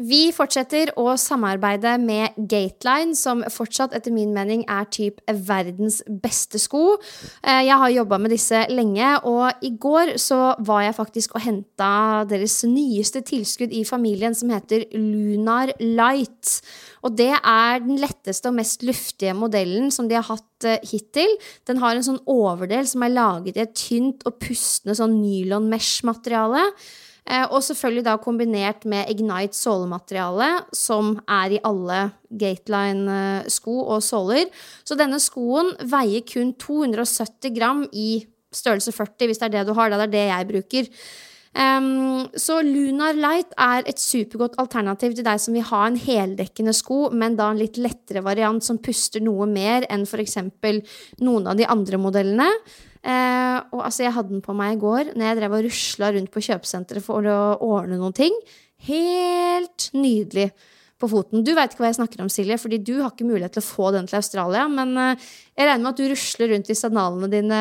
Vi fortsetter å samarbeide med Gateline, som fortsatt etter min mening er typ verdens beste sko. Eh, jeg har jobba med disse lenge, og i går så var jeg faktisk og henta deres nyeste tilskudd i familien, som heter Lunar Light. Og det er den letteste og mest luftige modellen som de har hatt eh, hittil. Den har en sånn overdel som er laget i et tynt og pustende sånn nylon mesh-materiale. Eh, og selvfølgelig da kombinert med Ignite sålemateriale, som er i alle Gateline-sko og såler. Så denne skoen veier kun 270 gram i størrelse 40, hvis det er det du har. Det er det jeg bruker. Um, så Lunar Light er et supergodt alternativ til deg som vil ha en heldekkende sko, men da en litt lettere variant som puster noe mer enn f.eks. noen av de andre modellene. Eh, og altså, jeg hadde den på meg i går når jeg drev og rusla rundt på kjøpesenteret for å ordne noen ting. Helt nydelig på foten. Du veit ikke hva jeg snakker om, Silje, fordi du har ikke mulighet til å få den til Australia. Men eh, jeg regner med at du rusler rundt i sandalene dine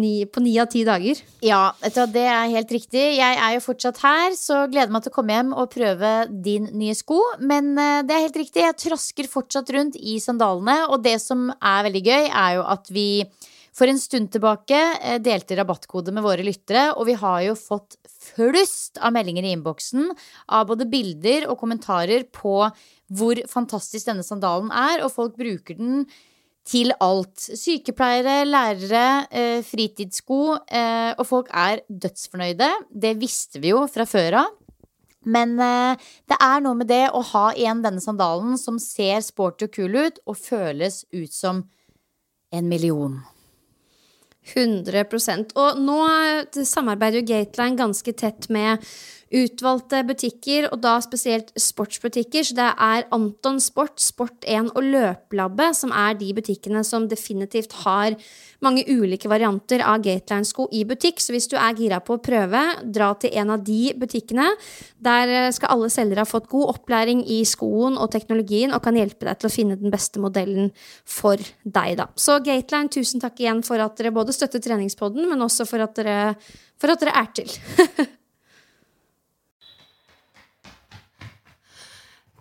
ni, på ni av ti dager. Ja, det er helt riktig. Jeg er jo fortsatt her, så gleder meg til å komme hjem og prøve din nye sko. Men eh, det er helt riktig, jeg trasker fortsatt rundt i sandalene. Og det som er veldig gøy, er jo at vi for en stund tilbake eh, delte rabattkode med våre lyttere, og vi har jo fått flust av meldinger i innboksen av både bilder og kommentarer på hvor fantastisk denne sandalen er, og folk bruker den til alt. Sykepleiere, lærere, eh, fritidssko, eh, og folk er dødsfornøyde. Det visste vi jo fra før av. Men det er noe med det å ha igjen denne sandalen som ser sporty og kul ut, og føles ut som en million. 100% Og nå samarbeider jo Gateline ganske tett med utvalgte butikker, og da spesielt sportsbutikker. Så det er Anton Sport, Sport1 og Løplabbet som er de butikkene som definitivt har mange ulike varianter av Gateline-sko i butikk. Så hvis du er gira på å prøve, dra til en av de butikkene. Der eh, skal alle selgere ha fått god opplæring i skoen og teknologien og kan hjelpe deg til å finne den beste modellen for deg, da. Så Gateline, tusen takk igjen for at dere både støtter treningspodden, men også for at dere, for at dere er til.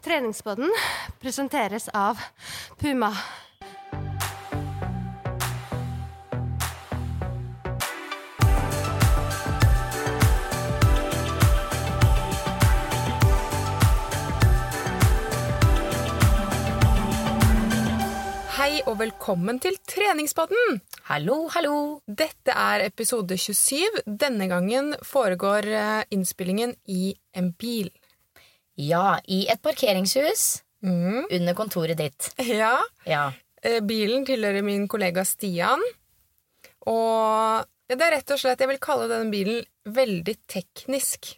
Treningspodden presenteres av Puma. Hei og velkommen til treningspodden! Hallo, hallo! Dette er episode 27. Denne gangen foregår eh, innspillingen i en bil. Ja, i et parkeringshus Mm. under kontoret ditt. Ja, Ja. eh, bilen tilhører min kollega Stian. Og det er rett og slett, jeg vil kalle denne bilen veldig teknisk.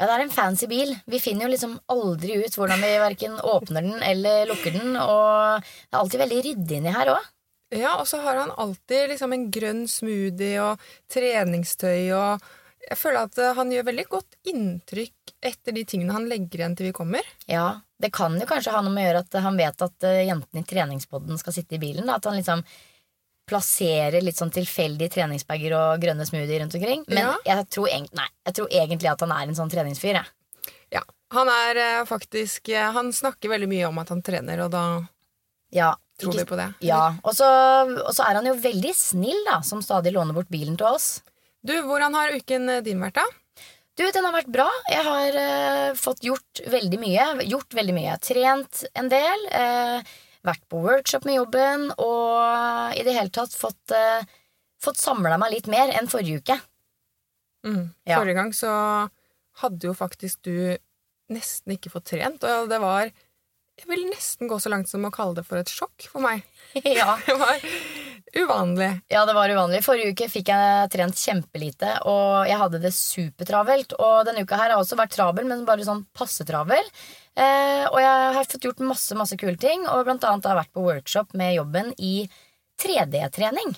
Ja, det er en fancy bil. Vi finner jo liksom aldri ut hvordan vi verken åpner den eller lukker den, og det er alltid veldig ryddig inni her òg. Ja, og så har han alltid liksom en grønn smoothie og treningstøy og Jeg føler at eh, han gjør veldig godt inntrykk etter de tingene han legger igjen til vi kommer. Ja, det kan jo kanskje ha noe med å gjøre at han vet at eh, jentene i treningspodden skal sitte i bilen. Da. At han liksom plasserer litt sånn tilfeldige treningsbager og grønne smoothier rundt omkring. Men Ja. jeg, tror nei, jeg tror egentlig at han er en sånn treningsfyr. Jeg. Ja, Han er eh, faktisk eh, Han snakker veldig mye om at han trener, og da Ja, tror ikke- vi på det. Ja, og så er han jo veldig snill, da, som stadig låner bort bilen til oss. Du, hvordan har uken eh, din vært, da? Du, den har vært bra. Jeg har uh, fått gjort veldig mye. Gjort veldig mye. Trent en del. Uh, vært på workshop med jobben og i det hele tatt fått, uh, fått samla meg litt mer enn forrige uke. Mm. Ja. Forrige gang så hadde jo faktisk du nesten ikke fått trent, og det var Jeg vil nesten gå så langt som å kalle det for et sjokk for meg. ja. Det var uvanlig. ja, det var uvanlig. Forrige uke fikk jeg trent kjempelite, og jeg hadde det supertravelt. Og denne uka her har også vært travel, men bare sånn passe travel. Eh, og jeg har fått gjort masse masse kule ting, og blant annet har jeg vært på workshop med jobben i 3D-trening.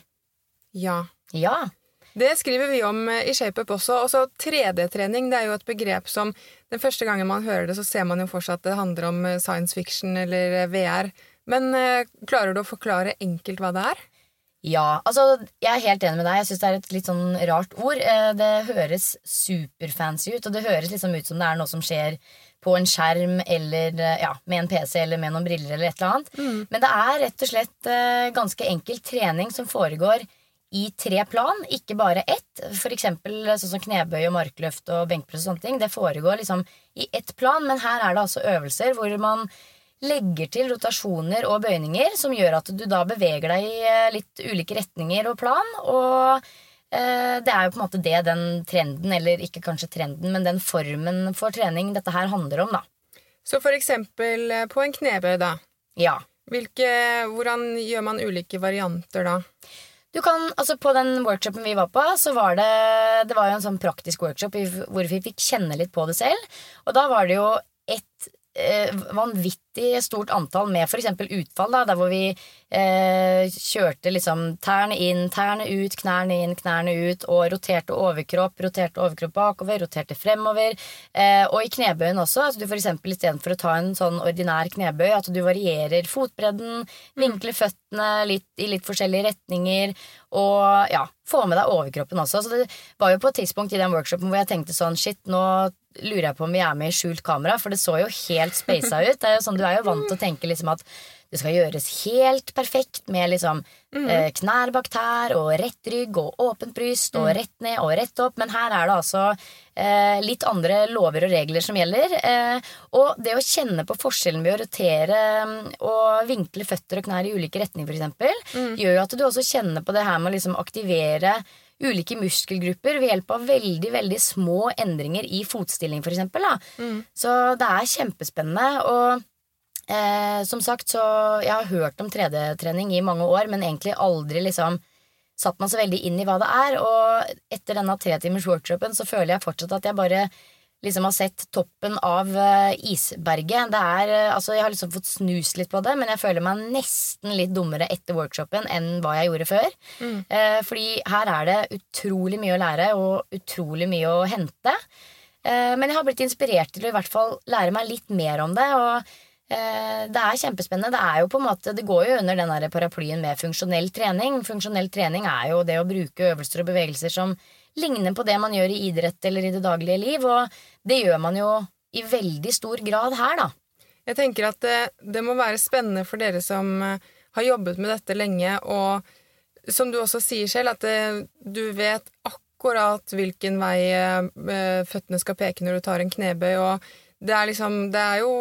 Ja. Ja. Det skriver vi om eh, i ShapeUp også. Også 3D-trening det er jo et begrep som Den første gangen man hører det, så ser man jo for seg at det handler om eh, science fiction eller eh, VR. Men eh, klarer du å forklare enkelt hva det er? Ja, altså jeg er helt enig med deg. Jeg syns det er et litt sånn rart ord. Eh, Det høres superfancy ut, og det høres liksom ut som det er noe som skjer på en skjerm eller eh, ja, med en PC eller med noen briller eller et eller annet. Men det er rett og slett eh, ganske enkel trening som foregår i tre plan, ikke bare ett. For eksempel sånn som knebøy og markløft og benkpress og sånne ting. Det foregår liksom i ett plan, men her er det altså øvelser hvor man legger til rotasjoner og bøyninger som gjør at du da beveger deg i eh, litt ulike retninger og plan. Og eh, det er jo på en måte det den trenden, eller ikke kanskje trenden, men den formen for trening dette her handler om, da. Så for eksempel eh, på en knebøy, da. Ja. Hvilke, hvordan gjør man ulike varianter da? Du kan, altså På den workshopen vi var på, så var det Det var jo en sånn praktisk workshop hvor vi fikk kjenne litt på det selv. Og da var det jo et eh, vanvittig stort antall med f.eks. utfall, da, der hvor vi eh, kjørte liksom tærne inn, tærne ut, knærne inn, knærne ut, og roterte overkropp, roterte overkropp bakover, roterte fremover. Eh, og i knebøyen også, at du f.eks. istedenfor å ta en sånn ordinær knebøy, at du varierer fotbredden, vinkler føttene litt, i litt forskjellige retninger, og ja, få med deg overkroppen også. Så det var jo på et tidspunkt i den workshopen hvor jeg tenkte sånn shit, nå lurer jeg på om vi er med i skjult kamera, for det så jo helt spasa ut. Det er jo sånn, Du er jo vant til å tenke liksom at det skal gjøres helt perfekt med liksom eh, knær bak tær og rett rygg og åpent bryst og rett ned og rett opp, men her er det altså eh, litt andre lover og regler som gjelder. Eh, og det å kjenne på forskjellen ved å rotere mm, og vinkle føtter og knær i ulike retninger, f.eks., gjør jo at du også kjenner på det her med å liksom aktivere ulike muskelgrupper ved hjelp av veldig veldig små endringer i fotstilling, for eksempel. Så det er kjempespennende. og Eh, som sagt, så jeg har hørt om 3D-trening i mange år, men egentlig aldri liksom satt meg så veldig inn i hva det er. Og etter denne tretimers workshopen så føler jeg fortsatt at jeg bare liksom har sett toppen av eh, isberget. Det er, eh, altså Jeg har liksom fått snust litt på det, men jeg føler meg nesten litt dummere etter workshopen enn hva jeg gjorde før. Eh, fordi her er det utrolig mye å lære og utrolig mye å hente. Eh, men jeg har blitt inspirert til å i hvert fall lære meg litt mer om det. og Det er kjempespennende. Det er jo på en måte, det går jo under den paraplyen med funksjonell trening. Funksjonell trening er jo det å bruke øvelser og bevegelser som ligner på det man gjør i idrett eller i det daglige liv, og det gjør man jo i veldig stor grad her, da. Jeg tenker at det, det må være spennende for dere som eh, har jobbet med dette lenge, og som du også sier selv, at det, du vet akkurat hvilken vei eh, føttene skal peke når du tar en knebøy, og det er liksom Det er jo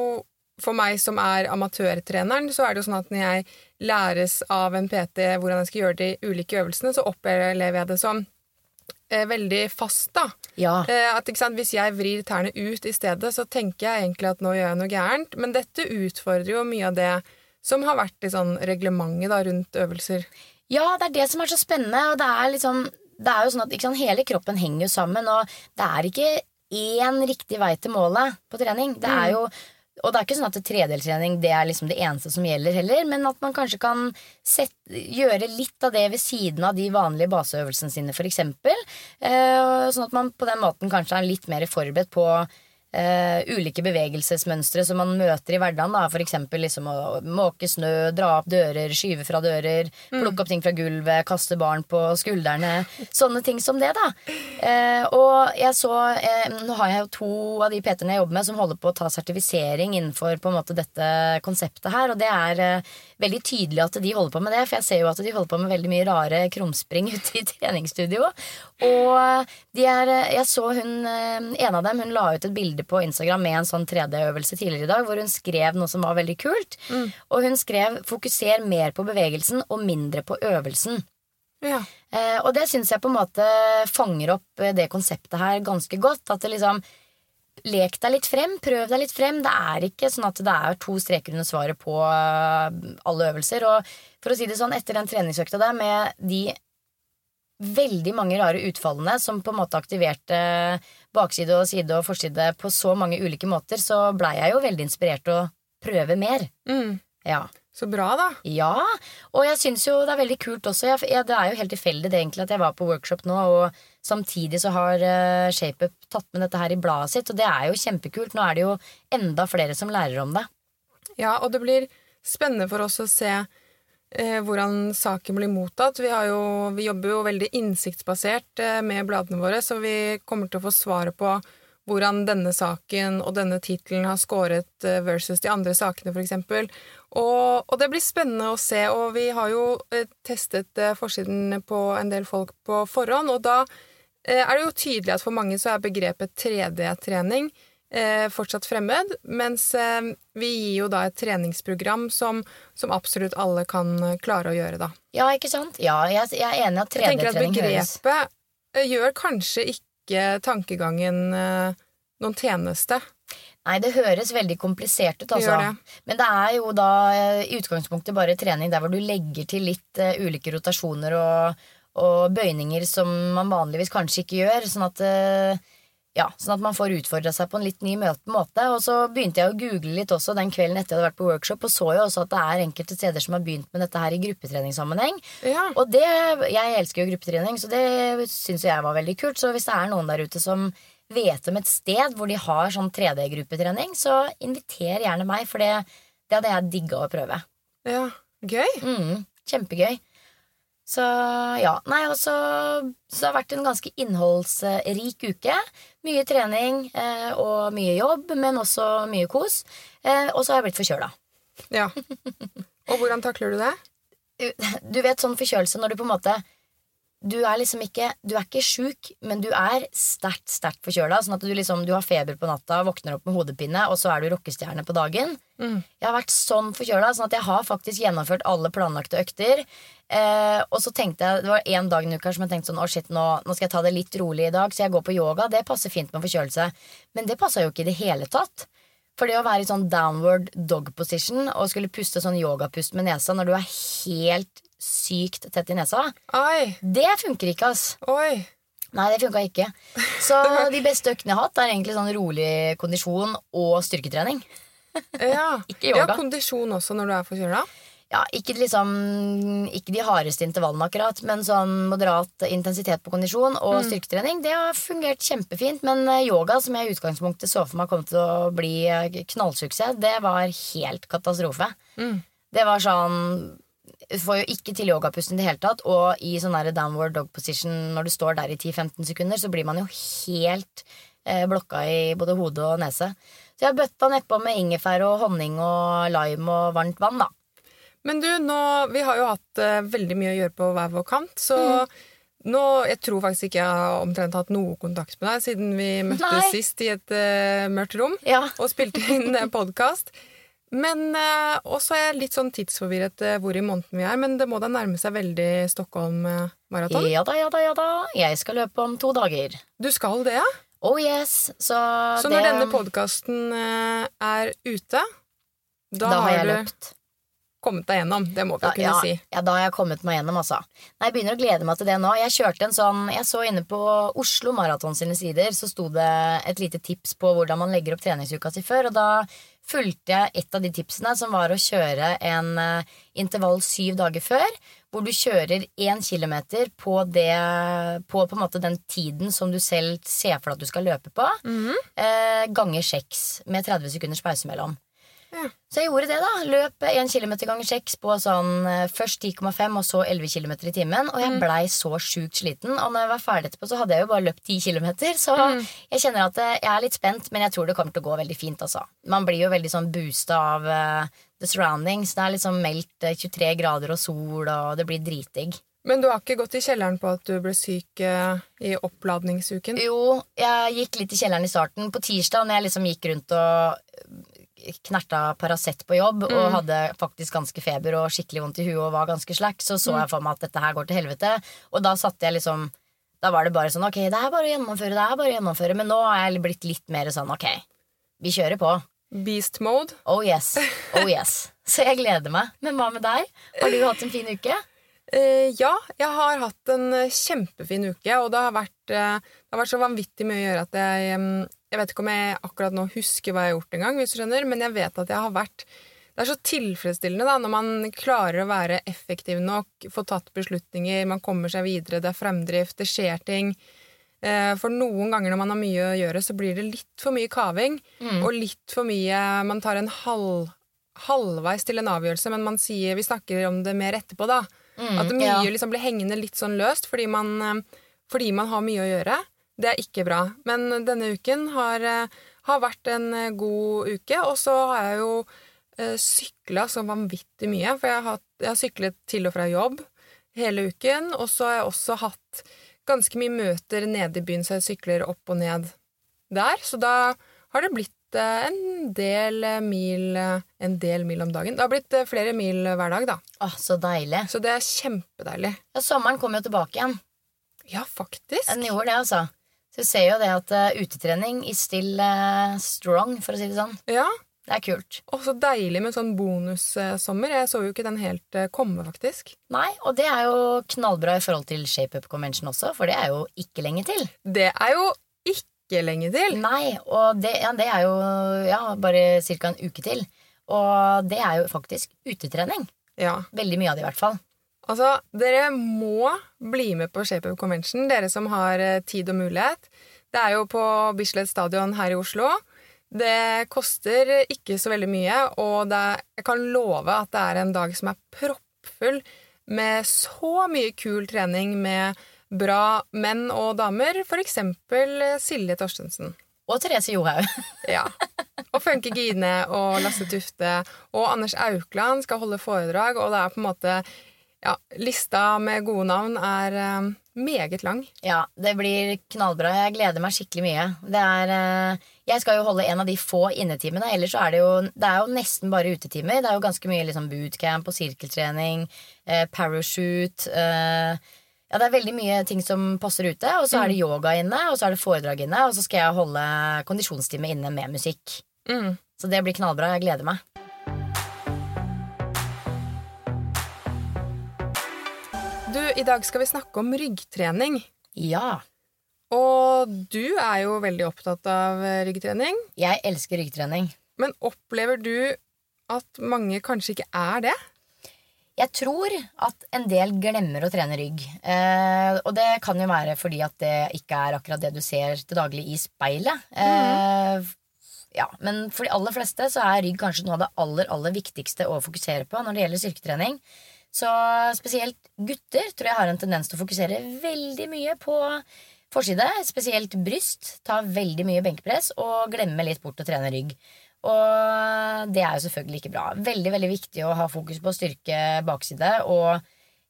For meg som er amatørtreneren, så er det jo sånn at når jeg læres av en PT hvordan jeg skal gjøre de ulike øvelsene, så opplever jeg det som eh, veldig fast, da. Ja. Eh, at, hvis jeg vrir tærne ut i stedet, så tenker jeg egentlig at nå gjør jeg noe gærent. Men dette utfordrer jo mye av det som har vært i sånn reglementet da, rundt øvelser. Ja, det er det som er så spennende, og det er liksom Det er jo sånn at ikke sant, hele kroppen henger jo sammen, og det er ikke én riktig vei til målet på trening. Det er jo og det er ikke sånn at tredeltrening det er liksom det eneste som gjelder heller, men at man kanskje kan sette, gjøre litt av det ved siden av de vanlige baseøvelsene sine, eksempel. Eh, sånn at man på den måten kanskje er litt mer forberedt på eh, ulike bevegelsesmønstre som man møter i hverdagen. Da. For eksempel liksom å måke snø, dra opp dører, skyve fra dører, plukke opp ting fra gulvet, kaste barn på skuldrene. Sånne ting som det, da. Eh, og jeg så eh, Nå har jeg jo to av de PT-ene jeg jobber med, som holder på å ta sertifisering innenfor på en måte dette konseptet her, og det er eh, veldig tydelig at de holder på med det, for jeg ser jo at de holder på med veldig mye rare krumspring ute i treningsstudio. Og de er, jeg så hun, eh, en av dem hun la ut et bilde på Instagram med en sånn 3D-øvelse tidligere i dag, hvor hun skrev noe som var veldig kult. Og hun skrev 'fokuser mer på bevegelsen og mindre på øvelsen'. Ja. Eh, og det syns jeg på en måte fanger opp eh, det konseptet her ganske godt. At det liksom Lek deg litt frem, prøv deg litt frem. Det er ikke sånn at det er to streker under svaret på eh, alle øvelser. Og for å si det sånn, etter den treningsøkta der med de veldig mange rare utfallene som på en måte aktiverte bakside og side og forside på så mange ulike måter, så blei jeg jo veldig inspirert til å prøve mer. Mm. Ja. Så bra, da. Ja, og jeg syns jo det er veldig kult også. Jeg, jeg, det er jo helt tilfeldig det egentlig at jeg var på workshop nå, og samtidig så har uh, ShapeUp tatt med dette her i bladet sitt, og det er jo kjempekult. Nå er det jo enda flere som lærer om det. Ja, og det blir spennende for oss å se hvordan saken blir mottatt. Vi, jo, vi jobber jo veldig innsiktsbasert eh, med bladene våre, så vi kommer til å få svaret på hvordan denne saken og denne tittelen har scoret eh, versus de andre sakene, eksempel. Og, og det blir spennende å se, og vi har jo eh, testet eh, forsiden på en del folk på forhånd, og da eh, er det jo tydelig at for mange så er begrepet 3D-trening eh, fortsatt fremmed, mens eh, vi gir jo da et treningsprogram som, som absolutt alle kan eh, klare å gjøre, da. Ja, ikke sant? Ja, jeg, jeg er enig i at Jeg tenker at 3D-trening høres begrepet eh, gjør kanskje ikke tankegangen eh, noen tjeneste. Nei, det høres veldig komplisert ut, altså. det. Men det er jo da eh, i utgangspunktet bare trening der hvor du legger til litt uh, ulike rotasjoner og, og bøyninger som man vanligvis kanskje ikke gjør. Sånn at, eh, ja, sånn at man får utfordra seg på en litt ny måte. Og så begynte jeg å google litt også den kvelden etter jeg hadde vært på workshop, og så jo også at det er enkelte steder som har begynt med dette her i gruppetreningssammenheng. Ja. Og det, jeg elsker jo gruppetrening, så det syns jeg var veldig kult. Så hvis det er noen der ute som vet om et sted hvor de har sånn 3D-gruppetrening, så inviter gjerne meg, for det, det hadde jeg digga å prøve. ja. Gøy. Mm, kjempegøy. Så ja. Nei, og så så det har vært en ganske innholdsrik uke. Mye trening eh, og mye jobb, men også mye kos. Eh, og så har jeg blitt forkjøla. Ja. Og hvordan takler du det? Du vet sånn forkjølelse når du på en måte Du er liksom ikke Du er ikke sjuk, men du er sterkt, sterkt forkjøla. Sånn at du liksom Du har feber på natta, våkner opp med hodepine, og så er du rockestjerne på dagen. Jeg har vært sånn forkjøla, sånn at jeg har faktisk gjennomført alle planlagte økter. Eh, og så tenkte jeg Det var en dag i uka som jeg tenkte sånn Å shit, nå, nå skal jeg ta det litt rolig i dag, så jeg går på yoga. Det passer fint med forkjølelse. Men det passa jo ikke i det hele tatt. For det å være i sånn downward dog position og skulle puste sånn yogapust med nesa når du er helt sykt tett i nesa, Oi, det funker ikke, ass. oi. Nei, det funka ikke. Så de beste øktene jeg har hatt, er egentlig sånn rolig kondisjon og styrketrening. Ja. Ikke yoga. Ja, kondisjon også når du er forkjøla? Ja, ikke liksom Ikke de hardeste intervallene, akkurat, men sånn moderat intensitet på kondisjon og styrketrening. Det har fungert kjempefint, men eh, yoga, som jeg i utgangspunktet så for meg kom til å bli eh, knallsuksess, det var helt katastrofe. Det var sånn får jo ikke til yogapusten i det hele tatt, og i sånn downward dog position når du står der i 10-15 sekunder, så blir man jo helt eh, blokka i både hode og nese. Så jeg har bøtta nedpå med ingefær og honning og lime og varmt vann, da. Men du, nå, vi har jo hatt eh, veldig mye å gjøre på hver vår kant, så Mm. nå Jeg tror faktisk ikke jeg har omtrent hatt noe kontakt med deg siden vi møttes Nei. sist i et uh, mørkt rom Ja. og spilte inn podkast. Men uh, også er jeg litt sånn tidsforvirret eh, hvor i måneden vi er, men det må da nærme seg veldig Stockholm-maraton? Ja da, ja da, ja da. Jeg skal løpe om to dager. Du skal det, ja? Oh yes. Så, Så det, når denne podkasten er ute, da, da har jeg du løpt. kommet deg gjennom. Det må vi Da, jo kunne ja, si. ja, da har jeg kommet meg gjennom, altså. Nei, Jeg begynner å glede meg til det nå. Jeg kjørte en sånn Jeg så inne på Oslo Maraton sine sider, så sto det et lite tips på hvordan man legger opp treningsuka si før, og da fulgte jeg et av de tipsene, som var å kjøre en eh, intervall syv dager før, hvor du kjører én kilometer på, det, på på den tiden som du selv ser for deg at du skal løpe på, eh, ganger seks med 30 sekunders pause mellom. Ja. Så jeg gjorde det, da. Løp 1 km ganger 6 på sånn eh, først 10,5 og så 11 km i timen. Og jeg blei så sjukt sliten. Og når jeg var ferdig etterpå, så hadde jeg jo bare løpt 10 km. Så jeg kjenner at eh, jeg er litt spent, men jeg tror det kommer til å gå veldig fint. Altså. Man blir jo veldig sånn boosta av uh, the surroundings. Det er liksom meldt eh, 23 grader og sol, og det blir dritdigg. Men du har ikke gått i kjelleren på at du ble syk eh, i oppladningsuken? Jo, jeg gikk litt i kjelleren i starten. På tirsdag når jeg liksom gikk rundt og knerta Paracet på jobb og hadde faktisk ganske feber og skikkelig vondt i huet og var ganske slack, så så jeg for meg at dette her går til helvete. Og da satte jeg liksom Da var det bare sånn ok, det er bare å gjennomføre, det er bare å gjennomføre. Men nå er jeg blitt litt mer sånn ok, vi kjører på. Beast mode? Oh yes. Oh yes. Så jeg gleder meg. Men hva med deg? Har du hatt en fin uke? Uh, ja, jeg har hatt en kjempefin uke, og det har vært, uh, det har vært så vanvittig mye å gjøre at jeg em, Jeg vet ikke om jeg akkurat nå husker hva jeg har gjort engang, hvis du skjønner, men jeg vet at jeg har vært Det er så tilfredsstillende da, når man klarer å være effektiv nok, få tatt beslutninger, man kommer seg videre, det er fremdrift, det skjer ting. Eh, For noen ganger når man har mye å gjøre, så blir det litt for mye kaving, og litt for mye Man tar en halv, halvveis til en avgjørelse, men man sier Vi snakker om det mer etterpå, da. At mye ja. liksom blir hengende litt sånn løst fordi man, eh, fordi man har mye å gjøre. Det er ikke bra. Men denne uken har, eh, har vært en eh, god uke, og så har jeg jo eh, sykla så vanvittig mye. For jeg har, jeg har syklet til og fra jobb hele uken, og så har jeg også hatt ganske mye møter nede i byen, så jeg sykler opp og ned der. Så da har det blitt eh, en del mil En del mil om dagen. Det har blitt flere mil hver dag, da. Åh, så deilig. Så det er kjempedeilig. Ja, sommeren kommer jo tilbake igjen. Ja, faktisk. Den gjorde det, altså. Så du ser jo det at uh, utetrening is still uh, strong, for å si det sånn. Ja, Det er kult. Og så deilig med sånn bonussommer. Jeg så jo ikke den helt eh, komme, faktisk. Nei, og det er jo knallbra i forhold til ShapeUp Convention også, for det er jo ikke lenge til. Det er jo ikke lenge til. Nei, og det, ja, det er jo ja, bare ca. en uke til. Og det er jo faktisk utetrening. Ja. Veldig mye av det, i hvert fall. Altså, dere må bli med på ShapeUp Convention, dere som har eh, tid og mulighet. Det er jo på Bislett Stadion her i Oslo. Det koster ikke så veldig mye, og det er, jeg kan love at det er en dag som er proppfull med så mye kul trening med bra menn og damer, for eksempel Silje Torstensen. Og Therese Johaug. Ja. Og Funke Gine og Lasse Tufte og Anders Aukland skal holde foredrag, og det er på en måte Ja, lista med gode navn er eh, meget lang. Ja, det blir knallbra. Jeg gleder meg skikkelig mye. Det er, eh, jeg skal jo holde en av de få innetimene. Ellers så er det jo, det er jo nesten bare utetimer. Det er jo ganske mye liksom bootcamp og sirkeltrening, eh, parachute eh, Ja, det er veldig mye ting som passer ute. Og så er det yoga inne, og så er det foredrag inne, og så skal jeg holde kondisjonstime inne med musikk. Mm. Så det blir knallbra. Jeg gleder meg. I dag skal vi snakke om ryggtrening. Ja. Og du er jo veldig opptatt av eh, ryggtrening. Jeg elsker ryggtrening. Men opplever du at mange kanskje ikke er det? Jeg tror at en del glemmer å trene rygg. Eh, og det kan jo være fordi at det ikke er akkurat det du ser til daglig i speilet. Eh, ja, men for de aller fleste så er rygg kanskje noe av det aller, aller viktigste å fokusere på når det gjelder styrketrening. Så spesielt gutter tror jeg har en tendens til å fokusere veldig mye på forside. Spesielt bryst. Ta veldig mye benkpress og glemme litt bort å trene rygg. Og det er jo selvfølgelig ikke bra. Veldig veldig viktig å ha fokus på å styrke bakside. Og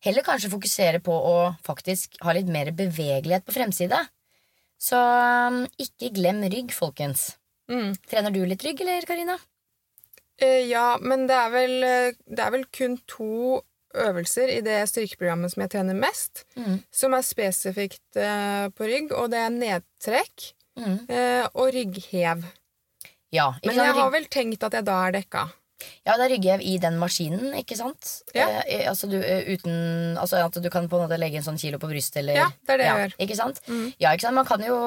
heller kanskje fokusere på å faktisk ha litt mer bevegelighet på fremside. Så um, ikke glem rygg, folkens. Mm. Trener du litt rygg, eller Karina? Eh, ja, men det er, vel, eh, det er vel kun to øvelser i det styrkeprogrammet som jeg trener mest, Mm. som er spesifikt uh, på rygg, og det er nedtrekk Mm. uh, og rygghev. Ja, Men jeg har vel tenkt at jeg da er dekka. ja, det er rygghev i den maskinen, ikke sant? Ja. Eh, altså, du, eh, uten, altså du kan på en måte legge en sånn kilo på brystet, eller Ja, det er det jeg gjør. Ikke sant? Mm. Ja, ikke sant? Man kan jo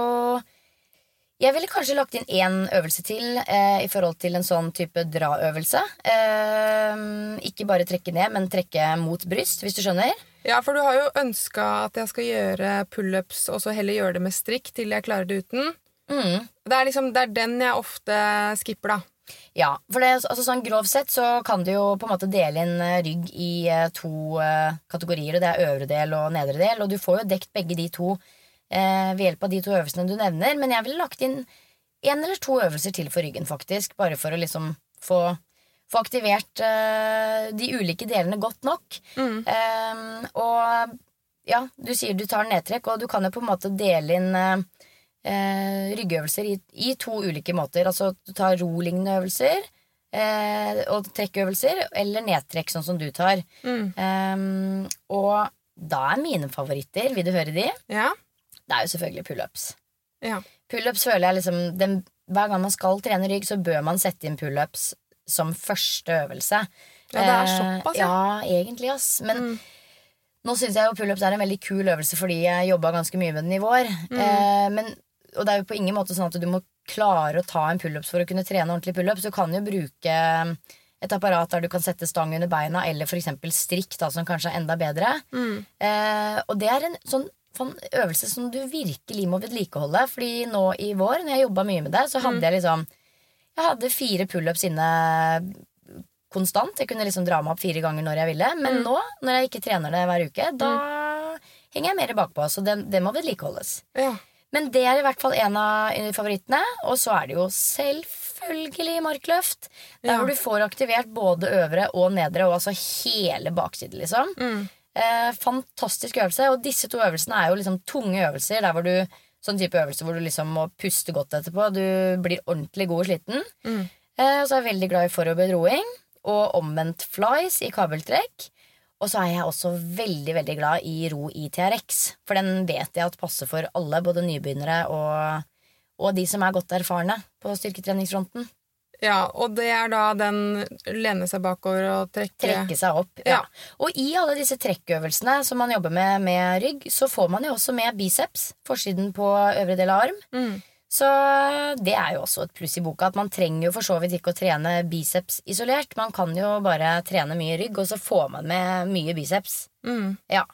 Jeg ville kanskje lagt inn én øvelse til eh, i forhold til en sånn type draøvelse. Eh, ikke bare trekke ned, men trekke mot bryst, hvis du skjønner. Ja, for du har jo ønska at jeg skal gjøre pullups, og så heller gjøre det med strikk til jeg klarer det uten. Mm. Det er liksom, det er den jeg ofte skipper, da. Ja, for det, altså sånn grovt sett så kan du jo på en måte dele inn eh, rygg i eh, to eh, kategorier, og det er øvre del og nedre del, og du får jo dekt begge de to eh, ved hjelp av de to øvelsene du nevner, men jeg ville lagt inn en eller to øvelser til for ryggen, faktisk, bare for å liksom få, få aktivert eh, de ulike delene godt nok. Eh, og ja, du sier du tar nedtrekk, og du kan jo på en måte dele inn eh, eh, ryggøvelser i, i to ulike måter. Altså du tar ro-lignende øvelser eh, og trekkøvelser, eller nedtrekk, sånn som du tar. Eh, og da er mine favoritter, vil du høre de? Ja. Det er jo selvfølgelig pullups. ja. Pullups føler jeg liksom den, Hver gang man skal trene rygg, så bør man sette inn pullups som første øvelse. Ja, det er Eh, såpass, ja. ja. egentlig, ass. Men nå syns jeg jo pullups er en veldig kul øvelse fordi jeg jobba ganske mye med den i vår. Eh, men, og det er jo på ingen måte sånn at du må klare å ta en pullups for å kunne trene ordentlig pullups. Du kan jo bruke et apparat der du kan sette stang under beina, eller f.eks. strikk, da, som kanskje er enda bedre. Eh, og det er en sånn sånn øvelse som du virkelig må vedlikeholde. Fordi nå i vår, når jeg jobba mye med det, så hadde jeg liksom Jeg hadde fire pullups inne konstant. Jeg kunne liksom dra meg opp fire ganger når jeg ville. Men nå, når jeg ikke trener det hver uke, da henger jeg mer bakpå. Så det, det må vedlikeholdes. ja. Men det er i hvert fall en av favorittene. Og så er det jo selvfølgelig markløft. Der Ja. hvor du får aktivert både øvre og nedre, og altså hele bakside, liksom. Eh, fantastisk øvelse. Og disse to øvelsene er jo liksom tunge øvelser. Der hvor du Sånn type øvelse hvor du liksom må puste godt etterpå. Du blir ordentlig god og sliten. Eh, og så er jeg veldig glad i foroverbøyd roing og omvendt flies i kabeltrekk. Og så er jeg også veldig veldig glad i ro i TRX. For den vet jeg at passer for alle, både nybegynnere og, og de som er godt erfarne på styrketreningsfronten. Ja. Og det er da den lene seg bakover og trekke Trekke seg opp. Ja. Ja. Og i alle disse trekkøvelsene som man jobber med med rygg, så får man jo også med biceps, forsiden på øvre del av arm. Mm. Så det er jo også et pluss i boka, at man trenger jo for så vidt ikke å trene biceps isolert. Man kan jo bare trene mye rygg, og så får man med mye biceps. Mm. Ja.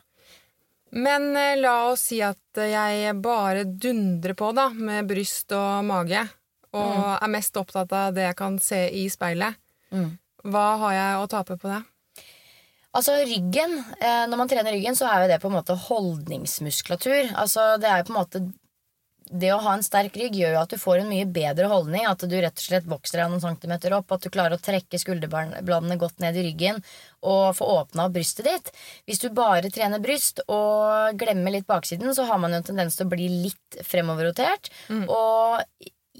Men eh, la oss si at jeg bare dundrer på da, med bryst og mage, og er mest opptatt av det jeg kan se i speilet. Mm. Hva har jeg å tape på det? Altså ryggen, eh, Når man trener ryggen, så er jo det på en måte holdningsmuskulatur. Altså det er jo på en måte Det å ha en sterk rygg gjør jo at du får en mye bedre holdning. At du rett og slett vokser deg noen centimeter opp. At du klarer å trekke skulderbladene godt ned i ryggen og få åpna opp brystet ditt. Hvis du bare trener bryst og glemmer litt baksiden, så har man jo en tendens til å bli litt fremoverrotert. Og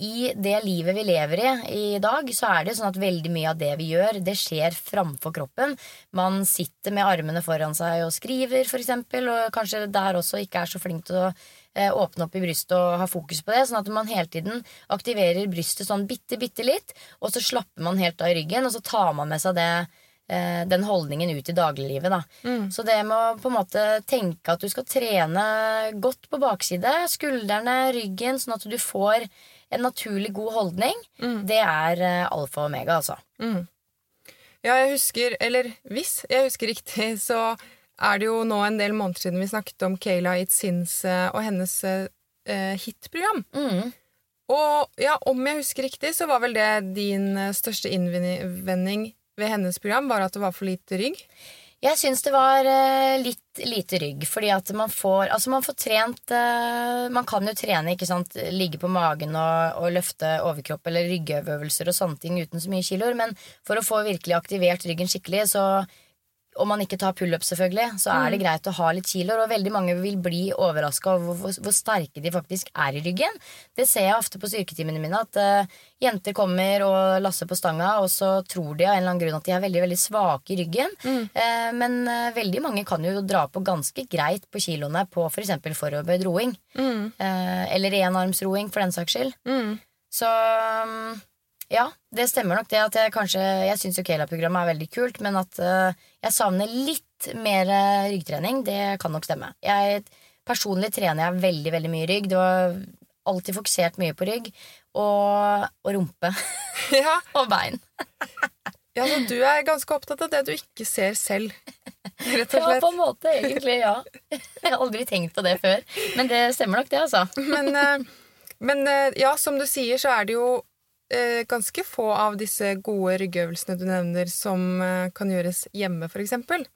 i det livet vi lever i i dag, så er det sånn at veldig mye av det vi gjør, det skjer framfor kroppen. Man sitter med armene foran seg og skriver, eksempel, og kanskje der også ikke er så flink til å eh, åpne opp i brystet og ha fokus på det. Sånn at man hele tiden aktiverer brystet sånn bitte, bitte litt, og så slapper man helt av i ryggen, og så tar man med seg det eh, den holdningen ut i dagliglivet. Da. Så det med å på en måte tenke at du skal trene godt på bakside, skuldrene, ryggen, sånn at du får en naturlig god holdning, det er eh, alfa og omega, altså. Ja, jeg husker, eller hvis jeg husker riktig, så er det jo nå en del måneder siden vi snakket om Kayla Itzins eh, og hennes eh, hitprogram. Mm. Og ja, om jeg husker riktig, så var vel det din eh, største innvending ved hennes program, var at det var for lite rygg. Jeg syns det var eh, litt lite rygg, fordi at man får Altså, man får trent eh, Man kan jo trene, ikke sant, ligge på magen og, og løfte overkropp eller ryggøvelser og sånne ting uten så mye kiloer, men for å få virkelig aktivert ryggen skikkelig, så om man ikke tar pullup, selvfølgelig, så er det greit å ha litt kiloer. Og veldig mange vil bli overraska over hvor, hvor sterke de faktisk er i ryggen. Det ser jeg ofte på styrketimene mine, at uh, jenter kommer og lasser på stanga, og så tror de av en eller annen grunn at de er veldig veldig svake i ryggen. Eh, men uh, veldig mange kan jo dra på ganske greit på kiloene på f.eks. For foroverbøyd roing. Eh, eller enarmsroing, for den saks skyld. Så um, ja, det stemmer nok det at jeg kanskje Jeg syns jo Kela-programmet er veldig kult, men at uh, jeg savner litt mer eh, ryggtrening, det kan nok stemme. Jeg, personlig trener jeg veldig, veldig mye rygg. Det var alltid fokusert mye på rygg og, og rumpe Ja, og bein. ja, så du er ganske opptatt av det du ikke ser selv, rett og Ja, på en måte, egentlig, ja. Jeg har aldri tenkt på det før. Men det stemmer nok, det, altså. Men, eh, men ja, som du sier, så er det jo ganske få av disse gode ryggøvelsene du nevner, som eh, kan gjøres hjemme, eksempel.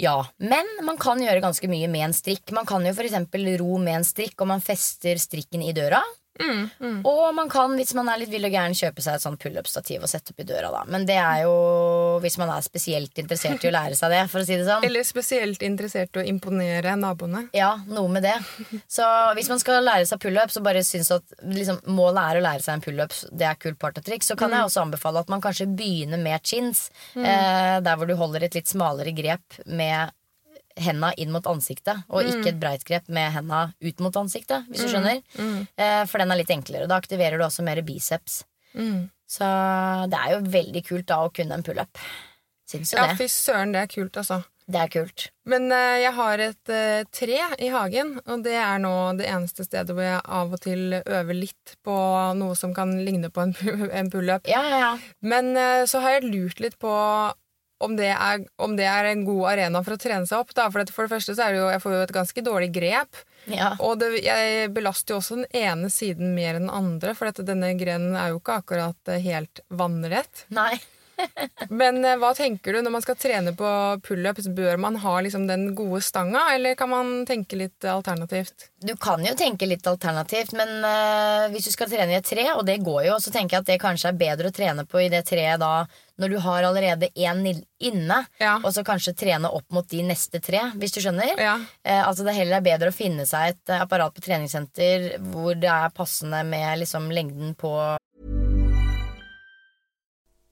Ja, men man kan gjøre ganske mye med en strikk. Man kan jo eksempel ro med en strikk, og man fester strikken i døra. Og man kan, hvis man er litt vill og gæren, kjøpe seg et sånn pullup-stativ og sette opp i døra, da. Men det er jo hvis man er spesielt interessert i å lære seg det, for å si det sånn. Eller spesielt interessert i å imponere naboene. Ja, noe med det. Så hvis man skal lære seg pullup, så bare syns at liksom, målet er å lære seg en pullup, det er kult partytriks, så kan jeg også anbefale at man kanskje begynner med chins. Eh, der hvor du holder et litt smalere grep med henda inn mot ansiktet, og ikke et breit grep med henda ut mot ansiktet, hvis du skjønner. Eh, for den er litt enklere. Da aktiverer du også mer biceps. Så det er jo veldig kult da å kunne en pullup. Syns jo Ja, det. fy søren, det er kult, altså. Det er kult. Men uh, jeg har et uh, tre i hagen, og det er nå det eneste stedet hvor jeg av og til øver litt på noe som kan ligne på en, en pullup. Ja, ja, ja. Men uh, så har jeg lurt litt på om det, er, om det er en god arena for å trene seg opp. Da. For, for det første så er det jo, jeg får jo et ganske dårlig grep. ja. Og det, jeg belaster jo også den ene siden mer enn den andre, for dette, denne grenen er jo ikke akkurat eh, helt vannrett. Nei. Men eh, hva tenker du når man skal trene på pullups? Bør man ha liksom den gode stanga, eller kan man tenke litt alternativt? Du kan jo tenke litt alternativt, men uh, hvis du skal trene i et tre, og det går jo, så tenker jeg at det kanskje er bedre å trene på i det treet da når du har allerede én inne, Ja. og så kanskje trene opp mot de neste tre, hvis du skjønner. Ja. Uh, altså Det heller er bedre å finne seg et apparat på treningssenter hvor det er passende med liksom lengden på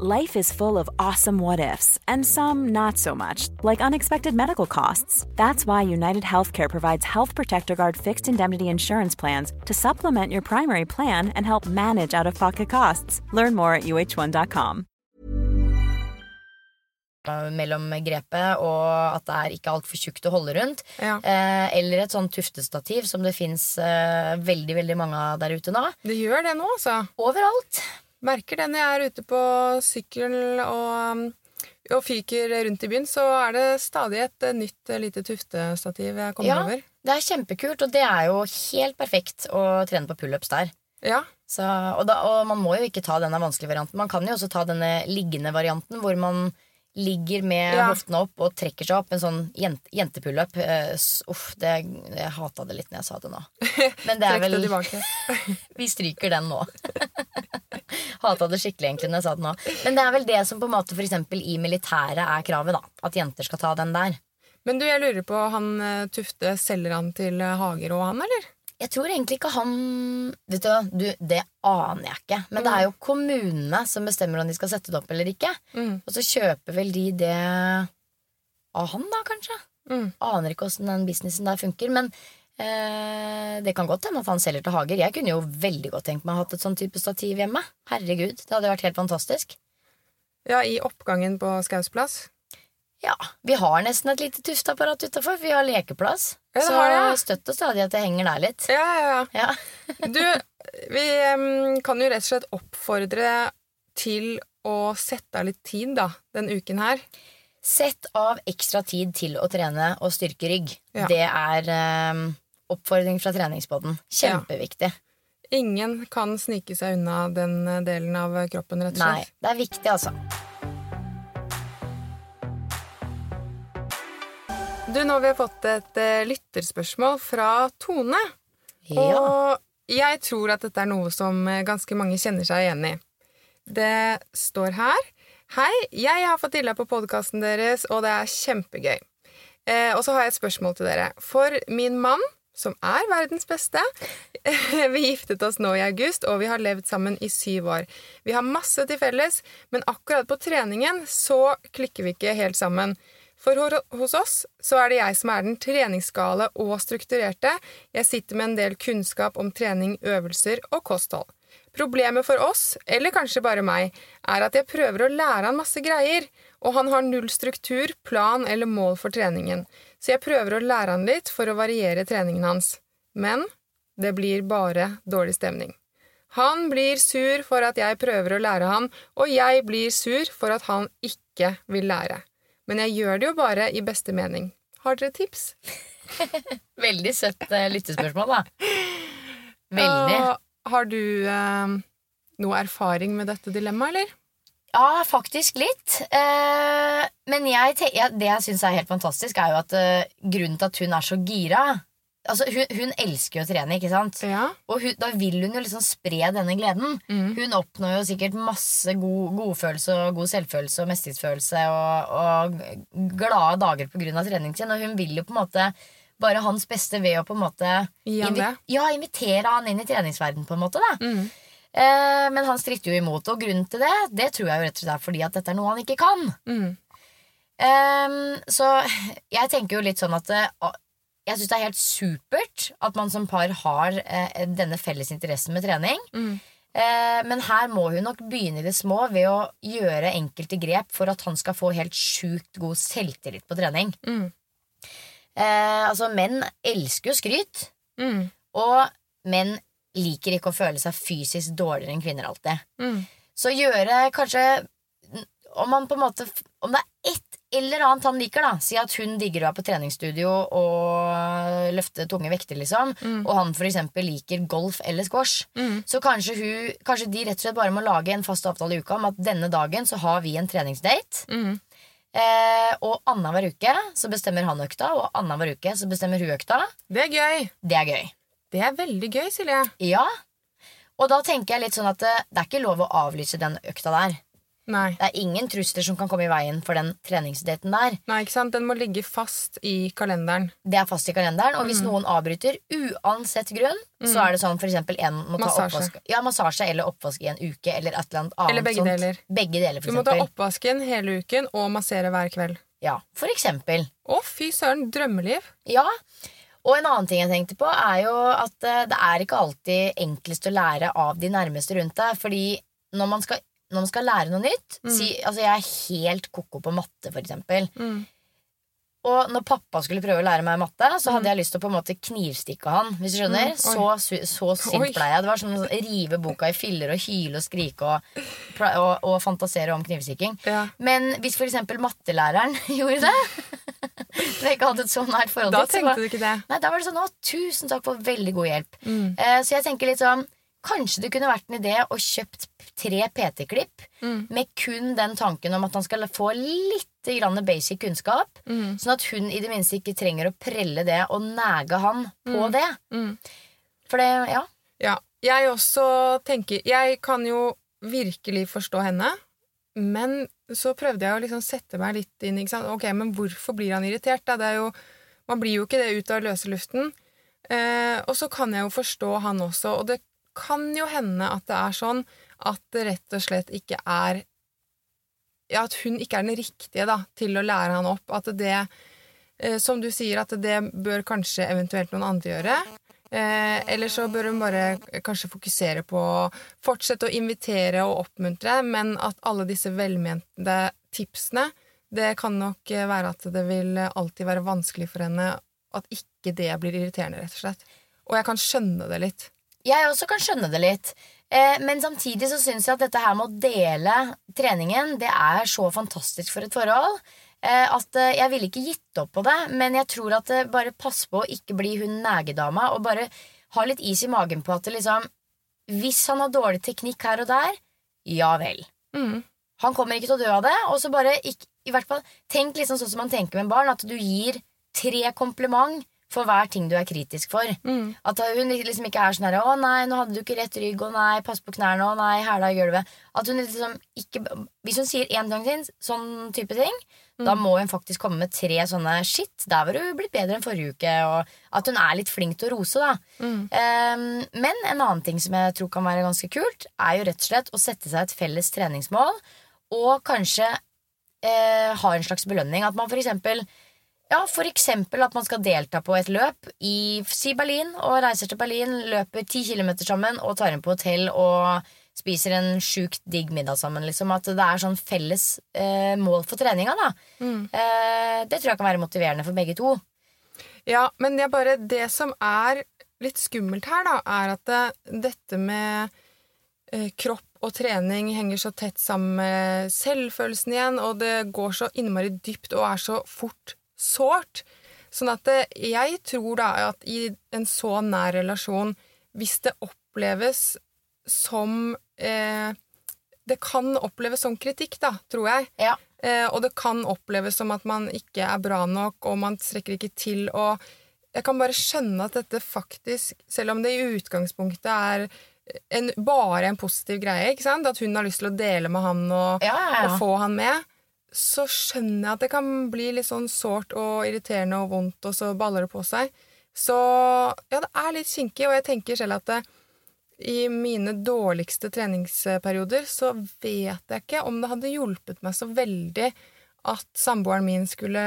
Life is full of awesome what ifs, and some not so much, like unexpected medical costs. That's why United Healthcare provides Health Protector Guard fixed indemnity insurance plans to supplement your primary plan and help manage out of pocket costs. Learn more at uh1.com. mellom grepet, og at det er ikke altfor tjukt å holde rundt. Ja. Eh, eller et sånn tuftestativ som det fins eh, veldig veldig mange av der ute nå. Det gjør det nå, altså. Overalt. Merker det når jeg er ute på sykkel og, og fyker rundt i byen, så er det stadig et eh, nytt eh, lite tuftestativ jeg kommer Ja, over. det er kjempekult, og det er jo helt perfekt å trene på pullups der. Ja. Så, og, da, og man må jo ikke ta denne vanskelige varianten. Man kan jo også ta denne liggende varianten, hvor man ligger med Ja. hoftene opp og trekker seg opp. En sånn jente, jentepullup. Eh, uff, det, jeg hata det litt når jeg sa det nå. Men det er vel. Vi stryker den nå. Hata det skikkelig egentlig når jeg sa det nå. Men det er vel det som på en måte eksempel i militæret er kravet. da At jenter skal ta den der. Men du, jeg lurer på, han eh, Tufte, selger han til eh, Hager og han, eller? Jeg tror egentlig ikke han Vet du, du Det aner jeg ikke. Men det er jo kommunene som bestemmer om de skal sette det opp eller ikke. Mm. Og så kjøper vel de det av han, da, kanskje. Mm. Aner ikke åssen den businessen der funker. Men eh, det kan godt hende at han selger til hager. Jeg kunne jo veldig godt tenkt meg å ha hatt et sånn type stativ hjemme. Herregud, det hadde vært helt fantastisk. Ja, i oppgangen på Skaus plass. Ja, Vi har nesten et lite tufteapparat utafor. Vi har lekeplass. Ja, så har støtt og stadig at det henger der litt. Ja, ja, ja. Ja. Du, vi um, kan jo rett og slett oppfordre til å sette av litt tid, da, den uken her. Sett av ekstra tid til å trene og styrke rygg. Ja. Det er um, oppfordring fra treningsbåten, Kjempeviktig. Ingen kan snike seg unna den eh, delen av kroppen, rett og slett. Nei, det er viktig, altså. Du, nå har vi fått et uh, lytterspørsmål fra Tone. Ja. Og jeg tror at dette er noe som eh, ganske mange kjenner seg igjen i. Det står her Hei, jeg har fått dilla på podkasten deres, og det er kjempegøy. Eh, og så har jeg et spørsmål til dere. For min mann, som er verdens beste Vi giftet oss nå i august, og vi har levd sammen i syv år. Vi har masse til felles, men akkurat på treningen så klikker vi ikke helt sammen. For hos oss så er det jeg som er den treningsgale og strukturerte. Jeg sitter med en del kunnskap om trening, øvelser og kosthold. Problemet for oss, eller kanskje bare meg, er at jeg prøver å lære han masse greier, og han har null struktur, plan eller mål for treningen, så jeg prøver å lære han litt for å variere treningen hans. Men det blir bare dårlig stemning. Han blir sur for at jeg prøver å lære han, og jeg blir sur for at han ikke vil lære. Men jeg gjør det jo bare i beste mening. Har dere tips? Veldig søtt eh, lyttespørsmål, da. Veldig. Og har du eh, noe erfaring med dette dilemmaet, eller? Ja, faktisk litt. Eh, men jeg, det jeg syns er helt fantastisk, er jo at grunnen til at hun er så gira Altså, hun, hun elsker jo å trene, ikke sant? Ja. Og hun, da vil hun jo liksom spre denne gleden. Hun oppnår jo sikkert masse god godfølelse og god selvfølelse og mestringsfølelse og, og glade dager av treningen sin, og hun vil jo på en måte bare hans beste ved å på en måte invi ja, invitere han inn i treningsverden på en måte. da eh, Men han stritter jo imot, og grunnen til det Det tror jeg jo rett og slett er fordi at dette er noe han ikke kan. Mm. Ehm, så jeg tenker jo litt sånn at eh, Jeg syns det er helt supert at man som par har eh, denne felles interessen med trening. Mm. Eh, men her må hun nok begynne i det små ved å gjøre enkelte grep for at han skal få helt sjukt god selvtillit på trening. Mm. Eh, altså, menn elsker jo skryt, Mm. og menn liker ikke å føle seg fysisk dårligere enn kvinner alltid. Mm. Så gjøre kanskje Om man på en måte Om det er ett eller annet han liker, da si at hun digger å være på treningsstudio og løfte tunge vekter, liksom, og han eksempel liker golf eller squash, så kanskje, hun, kanskje de rett og slett bare må lage en fast avtale i uka om at denne dagen så har vi en treningsdate. Mm. Eh, og annenhver uke så bestemmer han økta, og annenhver uke så bestemmer hun økta. Det er gøy. Det er gøy. Det er veldig gøy, Silje. Ja. Og da tenker jeg litt sånn at det, det er ikke lov å avlyse den økta der. Nei. Det er ingen trusler som kan komme i veien for den treningsdaten der. Nei, ikke sant? Den må ligge fast i kalenderen. Det er fast i kalenderen, og hvis Mm. noen avbryter uansett grunn, så er det sånn eksempel en må ta Massasje. oppvask, ja, massasje eller oppvask i en uke, eller et eller annet annet Eller begge sånt. deler. Begge deler, for Du må ta oppvasken hele uken og massere hver kveld. Ja, for eksempel. Å, fy søren. Drømmeliv. Ja. Og en annen ting jeg tenkte på, er jo at eh, det er ikke alltid enklest å lære av de nærmeste rundt deg. Fordi når man skal, når man skal lære noe nytt si, Altså, jeg er helt ko-ko på matte, for eksempel. Mm. Og når pappa skulle prøve å lære meg matte, så hadde jeg lyst til å på en måte knivstikke han. Hvis du skjønner Mm, Så, så sint ble jeg. Det var sånn å rive boka i filler og hyle og skrike og, og, og fantasere om knivstikking. Ja. Men hvis for eksempel mattelæreren gjorde det Når jeg ikke hadde et så nært forhold til Da tenkte var- du ikke det. Nei, da var det sånn, å, tusen takk for veldig god hjelp. Mm. Eh, så jeg tenker litt sånn, kanskje det kunne vært en idé å kjøpt tre PT-klipp Mm. med kun den tanken om at han skal få litt grann basic kunnskap, Mm. sånn at hun i det minste ikke trenger å prelle det og næge han på Mm. det. Mm. For det, ja. Ja. Jeg også tenker Jeg kan jo virkelig forstå henne, men så prøvde jeg å liksom sette meg litt inn. Ok, Men hvorfor blir han irritert? Er jo, man blir jo ikke det ut av løse luften. Eh, og så kan jeg jo forstå han også, og det kan jo hende at det er sånn at det rett og slett ikke er Ja, at hun ikke er den riktige da, til å lære han opp. At det, eh, som du sier, at det bør kanskje eventuelt noen andre gjøre. Eh, eller så bør hun bare kanskje fokusere på å fortsette å invitere og oppmuntre, men at alle disse velmente tipsene Det kan nok være at det vil alltid være vanskelig for henne at ikke det blir irriterende, rett og slett. Og jeg kan skjønne det litt. Jeg også kan skjønne det litt. Eh, men samtidig så syns jeg at dette her med å dele treningen, det er så fantastisk for et forhold. Eh, at eh, jeg ville ikke gitt opp på det, men jeg tror at bare pass på å ikke bli hun negedama, og bare ha litt is i magen på at liksom Hvis han har dårlig teknikk her og der, ja vel. Mm. Han kommer ikke til å dø av det, og så bare ikke, i hvert fall Tenk liksom sånn som man tenker med barn, at du gir tre kompliment for hver ting du er kritisk for. Mm. At hun liksom ikke er sånn her 'Å nei, nå hadde du ikke rett rygg', 'Å nei, pass på knærne', 'Å nei, hæla i gulvet'. At hun liksom ikke Hvis hun sier én gang til sånn type ting, Mm. da må hun faktisk komme med tre sånne 'shit, der var du blitt bedre enn forrige uke', og at hun er litt flink til å rose, da. Mm. Um, men en annen ting som jeg tror kan være ganske kult, er jo rett og slett å sette seg et felles treningsmål, og kanskje eh, ha en slags belønning. At man for eksempel ja, eksempel at man skal delta på et løp i si Berlin, og reiser til Berlin, løper ti kilometer sammen og tar inn på hotell og spiser en sjukt digg middag sammen. Liksom. At det er sånn felles eh, mål for treninga. Da. Mm. Eh, det tror jeg kan være motiverende for begge to. Ja, men det bare det som er litt skummelt her, da, er at det, dette med eh, kropp og trening henger så tett sammen med selvfølelsen igjen, og det går så innmari dypt og er så fort sårt. Sånn at det, jeg tror da at i en så nær relasjon, hvis det oppleves som eh, Det kan oppleves som kritikk, da, tror jeg. Ja. Eh, og det kan oppleves som at man ikke er bra nok, og man strekker ikke til. Og jeg kan bare skjønne at dette faktisk, selv om det i utgangspunktet er en, bare en positiv greie, ikke sant? at hun har lyst til å dele med han og, Ja, ja, ja. og få han med, så skjønner jeg at det kan bli litt sånn sårt og irriterende og vondt, og så baller det på seg. Så ja, det er litt kinkig, og jeg tenker selv at det, i mine dårligste treningsperioder så vet jeg ikke om det hadde hjulpet meg så veldig at samboeren min skulle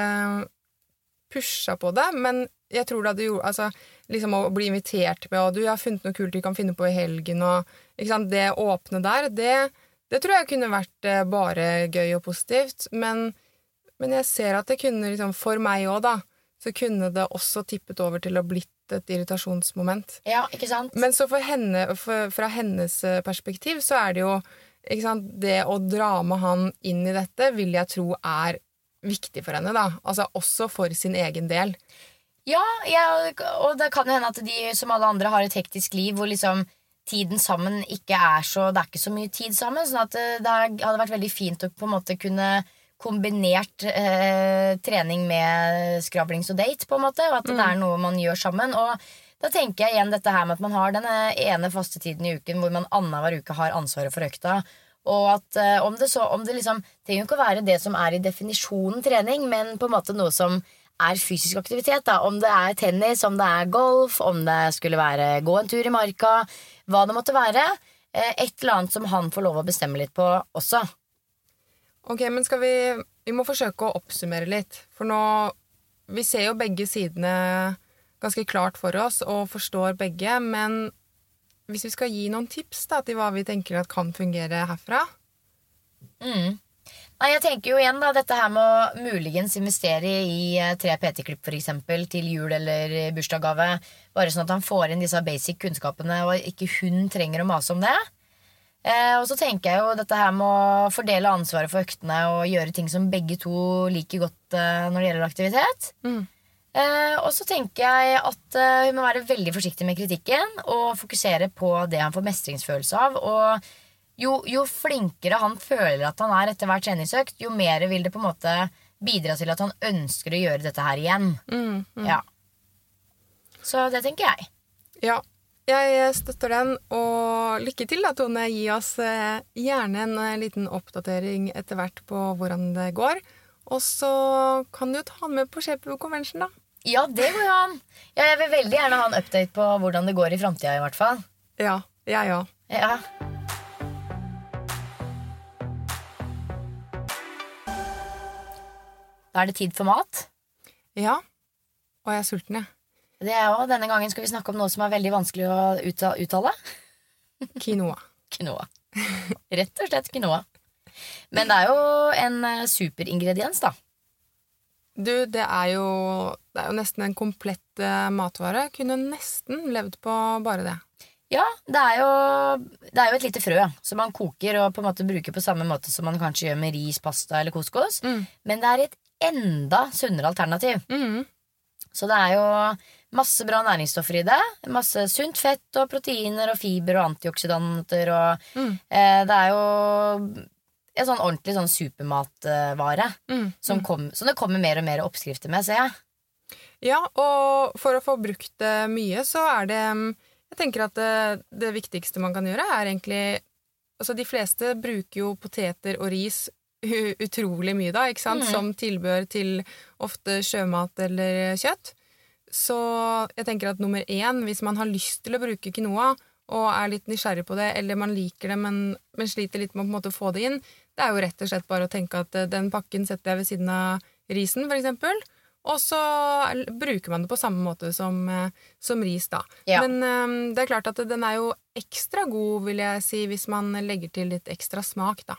pusha på det, men jeg tror det hadde gjort Altså, liksom å bli invitert med, og du, jeg har funnet noe kult vi kan finne på i helgen, og det åpne der, det, det tror jeg kunne vært eh, bare gøy og positivt, men, men jeg ser at det kunne liksom, for meg òg, da, så kunne det også tippet over til å blitt et irritasjonsmoment. Ja, ikke sant? Men så for henne, for, fra hennes eh, perspektiv så er det jo ikke sant, Det å dra med han inn i dette vil jeg tro er viktig for henne. da. Altså Også for sin egen del. Ja, ja, og det kan jo hende at de som alle andre har et hektisk liv hvor liksom tiden sammen ikke er så Det er ikke så mye tid sammen. Sånn at det, det hadde vært veldig fint å på en måte kunne kombinert eh, trening med skrablings og date, på en måte. Og at det er noe man gjør sammen. Og da tenker jeg igjen dette her med at man har denne ene faste tiden i uken hvor man annenhver uke har ansvaret for økta. Og at eh, om det så om det liksom trenger jo ikke å være det som er i definisjonen trening, men på en måte noe som er fysisk aktivitet. da Om det er tennis, om det er golf, om det skulle være gå en tur i marka, hva det måtte være. Eh, et eller annet som han får lov å bestemme litt på også. Ok, men skal vi Vi må forsøke å oppsummere litt. For nå Vi ser jo begge sidene ganske klart for oss og forstår begge, men hvis vi skal gi noen tips da, til hva vi tenker at kan fungere herfra Mm. Nei, jeg tenker jo igjen da Dette her med å muligens investere i eh, tre PT-klipp eksempel, til jul eller bursdagsgave. Bare sånn at han får inn disse basic kunnskapene, og ikke hun trenger å mase om det. Eh, og så tenker jeg jo dette her med å fordele ansvaret for øktene og gjøre ting som begge to liker godt eh, når det gjelder aktivitet. Eh, og så tenker jeg at eh, hun må være veldig forsiktig med kritikken og fokusere på det han får mestringsfølelse av. Og jo, jo flinkere han føler at han er etter hver treningsøkt, jo mer vil det på en måte bidra til at han ønsker å gjøre dette her igjen. Mm, mm. Ja. Så det tenker jeg. Ja, jeg støtter den, og lykke til da, Tone. Gi oss eh, gjerne en eh, liten oppdatering etter hvert på hvordan det går. Og så kan du jo ta med på Shape Convention, da. Ja, det går jo an. Ja, jeg vil veldig gjerne ha en update på hvordan det går i framtida, i hvert fall. Ja, jeg òg. Ja. Da er det tid for mat. Ja. Og jeg er sulten, jeg. Det er også, Denne gangen skal vi snakke om noe som er veldig vanskelig å uttale. Quinoa. Quinoa. Rett og slett quinoa. Men det er jo en eh, superingrediens, da. Du, det er jo, det er jo nesten en komplett eh, matvare. Kunne nesten levd på bare det. Ja, det er, jo, det er jo et lite frø som man koker og på en måte bruker på samme måte som man kanskje gjør med ris, pasta eller couscous. Men det er et enda sunnere alternativ. Så det er jo masse bra næringsstoffer i det. Masse sunt fett og proteiner og fiber og antioksidanter og eh, Det er jo en sånn ordentlig sånn supermatvare som, kom, som det kommer mer og mer oppskrifter med, ser jeg. Ja, og for å få brukt det mye, så er det mm, Jeg tenker at det, det viktigste man kan gjøre, er egentlig Altså, de fleste bruker jo poteter og ris utrolig mye, da, ikke sant, mm. som tilbehør til ofte sjømat eller kjøtt. Så jeg tenker at nummer én, hvis man har lyst til å bruke quinoa, og er litt nysgjerrig på det, eller man liker det, men, men sliter litt med å få det inn, det er jo rett og slett bare å tenke at eh, den pakken setter jeg ved siden av risen, for eksempel. Og så bruker man det på samme måte som, eh, som ris, da. Ja. Men um, det er klart at den er jo ekstra god, vil jeg si, hvis man legger til litt ekstra smak, da.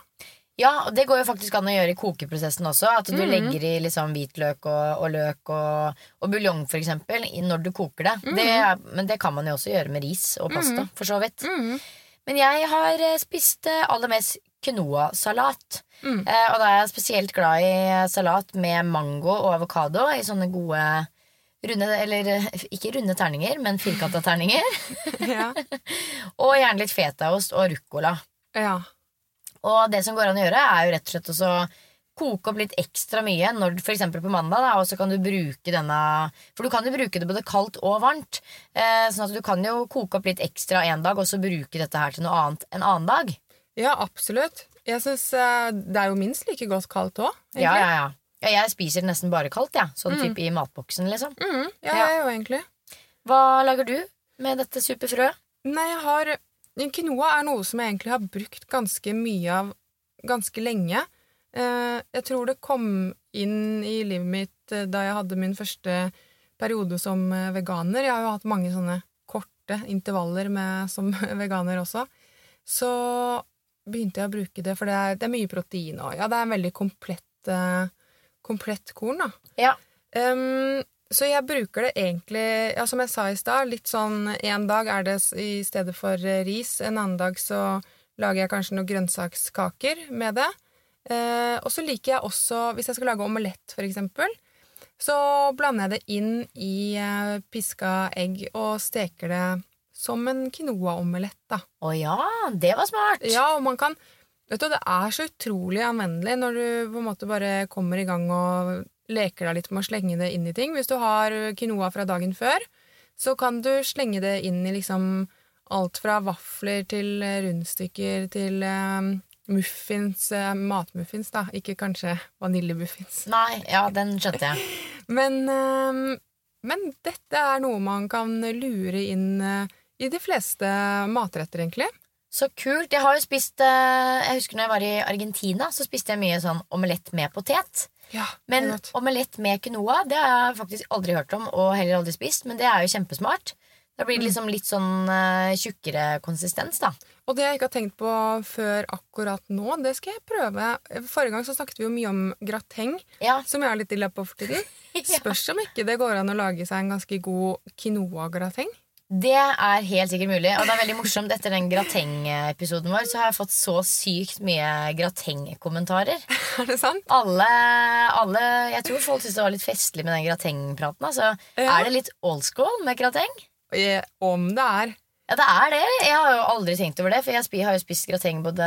Ja, og det går jo faktisk an å gjøre i kokeprosessen også. At du mm. legger i liksom hvitløk og, og løk og, og buljong, eksempel, når du koker det. det er, men det kan man jo også gjøre med ris og pasta, mm. for så vidt. Mhm. Men jeg har eh, spist eh, aller mest quinoa-salat. Mm. Eh, og da er jeg spesielt glad i salat med mango og avokado i sånne gode runde, eller ikke runde terninger, men firkanta terninger. Ja. og gjerne litt fetaost og ruccola. ja. Og det som går an å gjøre, er jo rett og slett å koke opp litt ekstra mye når, eksempel på mandag, da, og så kan du bruke denne For du kan jo bruke det både kaldt og varmt. Eh, sånn at du kan jo koke opp litt ekstra en dag, og så bruke dette her til noe annet en annen dag. ja, absolutt. Jeg syns det er jo minst like godt kaldt òg. Ja, ja, ja. ja, jeg spiser det nesten bare kaldt, jeg. Sånn type i matboksen, liksom. Mm, ja, Ja. jeg jo egentlig. Hva lager du med dette superfrøet? Nei, jeg har Quinoa er noe som jeg egentlig har brukt ganske mye av ganske lenge. Eh, jeg tror det kom inn i livet mitt eh, da jeg hadde min første periode som eh, veganer. Jeg har jo hatt mange sånne korte intervaller med, som veganer også. Så begynte jeg å bruke det, for det er, det er mye protein og ja, det er en veldig komplett, komplett korn, da. Ja. Um, så jeg bruker det egentlig, ja, som jeg sa i stad, litt sånn en dag er det i stedet for eh, ris, en annen dag så lager jeg kanskje noen grønnsakskaker med det. Eh, og så liker jeg også, hvis jeg skal lage omelett for eksempel, så blander jeg det inn i eh, piska egg og steker det som en quinoa-omelett, da. Å ja, det var smart! Ja, og man kan Vet du, Det er så utrolig anvendelig når du på en måte bare kommer i gang og leker deg litt med å slenge det inn i ting. Hvis du har quinoa fra dagen før, så kan du slenge det inn i liksom alt fra vafler til rundstykker til eh, muffins, eh, matmuffins, da. Ikke kanskje vaniljemuffins. Nei, ja, den skjønte jeg. Men, eh, men dette er noe man kan lure inn eh, i de fleste matretter, egentlig. Så kult. Jeg har jo spist eh, Jeg husker når jeg var i Argentina, så spiste jeg mye sånn omelett med potet. Ja, Men omelett med quinoa det har jeg faktisk aldri hørt om, og heller aldri spist, men det er jo kjempesmart. Da blir det liksom litt sånn uh, tjukkere konsistens, da. Og det jeg ikke har tenkt på før akkurat nå, det skal jeg prøve. Forrige gang så snakket vi jo mye om grateng, Ja. som jeg har litt illa på av tiden. Spørs om ikke det går an å lage seg en ganske god quinoa-grateng. Det er helt sikkert mulig, og det er veldig morsomt. Etter den grateng-episoden vår så har jeg fått så sykt mye grateng-kommentarer. Er det sant? Alle, alle Jeg tror folk syntes det var litt festlig med den grateng-praten. Altså, Ja. Er det litt old school med grateng? Eh, Om det er. Ja, det er det. Jeg har jo aldri tenkt over det, for jeg har jo spist grateng både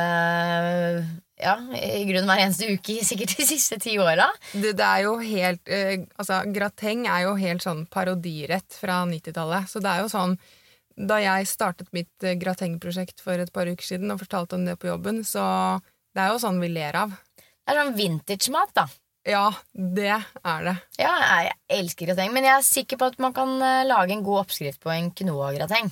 ja, i grunnen hver eneste uke sikkert de siste ti åra. Det, det er jo helt eh, Altså, grateng er jo helt sånn parodirett fra 90-tallet. Så det er jo sånn Da jeg startet mitt eh, gratengprosjekt for et par uker siden og fortalte om det på jobben, så det er jo sånn vi ler av. Det er sånn vintage-mat, da. Ja, det er det. Ja, jeg elsker grateng, men jeg er sikker på at man kan eh, lage en god oppskrift på en quinoa-grateng.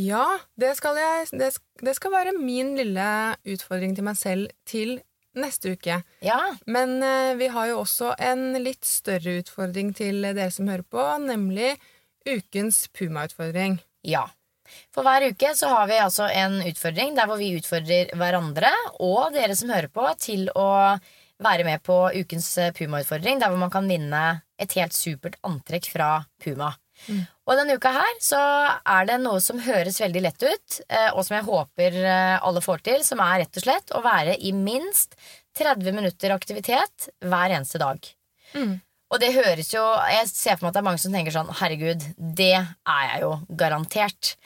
Ja, det skal, jeg, det, det skal være min lille utfordring til meg selv til neste uke. Ja, Men eh, vi har jo også en litt større utfordring til dere som hører på, nemlig ukens Puma-utfordring. ja. For hver uke så har vi altså en utfordring der hvor vi utfordrer hverandre og dere som hører på, til å være med på ukens Puma-utfordring, der hvor man kan vinne et helt supert antrekk fra Puma. Og denne uka her så er det noe som høres veldig lett ut, eh, og som jeg håper eh, alle får til, som er rett og slett å være i minst 30 minutter aktivitet hver eneste dag. Og det høres jo Jeg ser for meg at det er mange som tenker sånn Herregud, det er jeg jo garantert.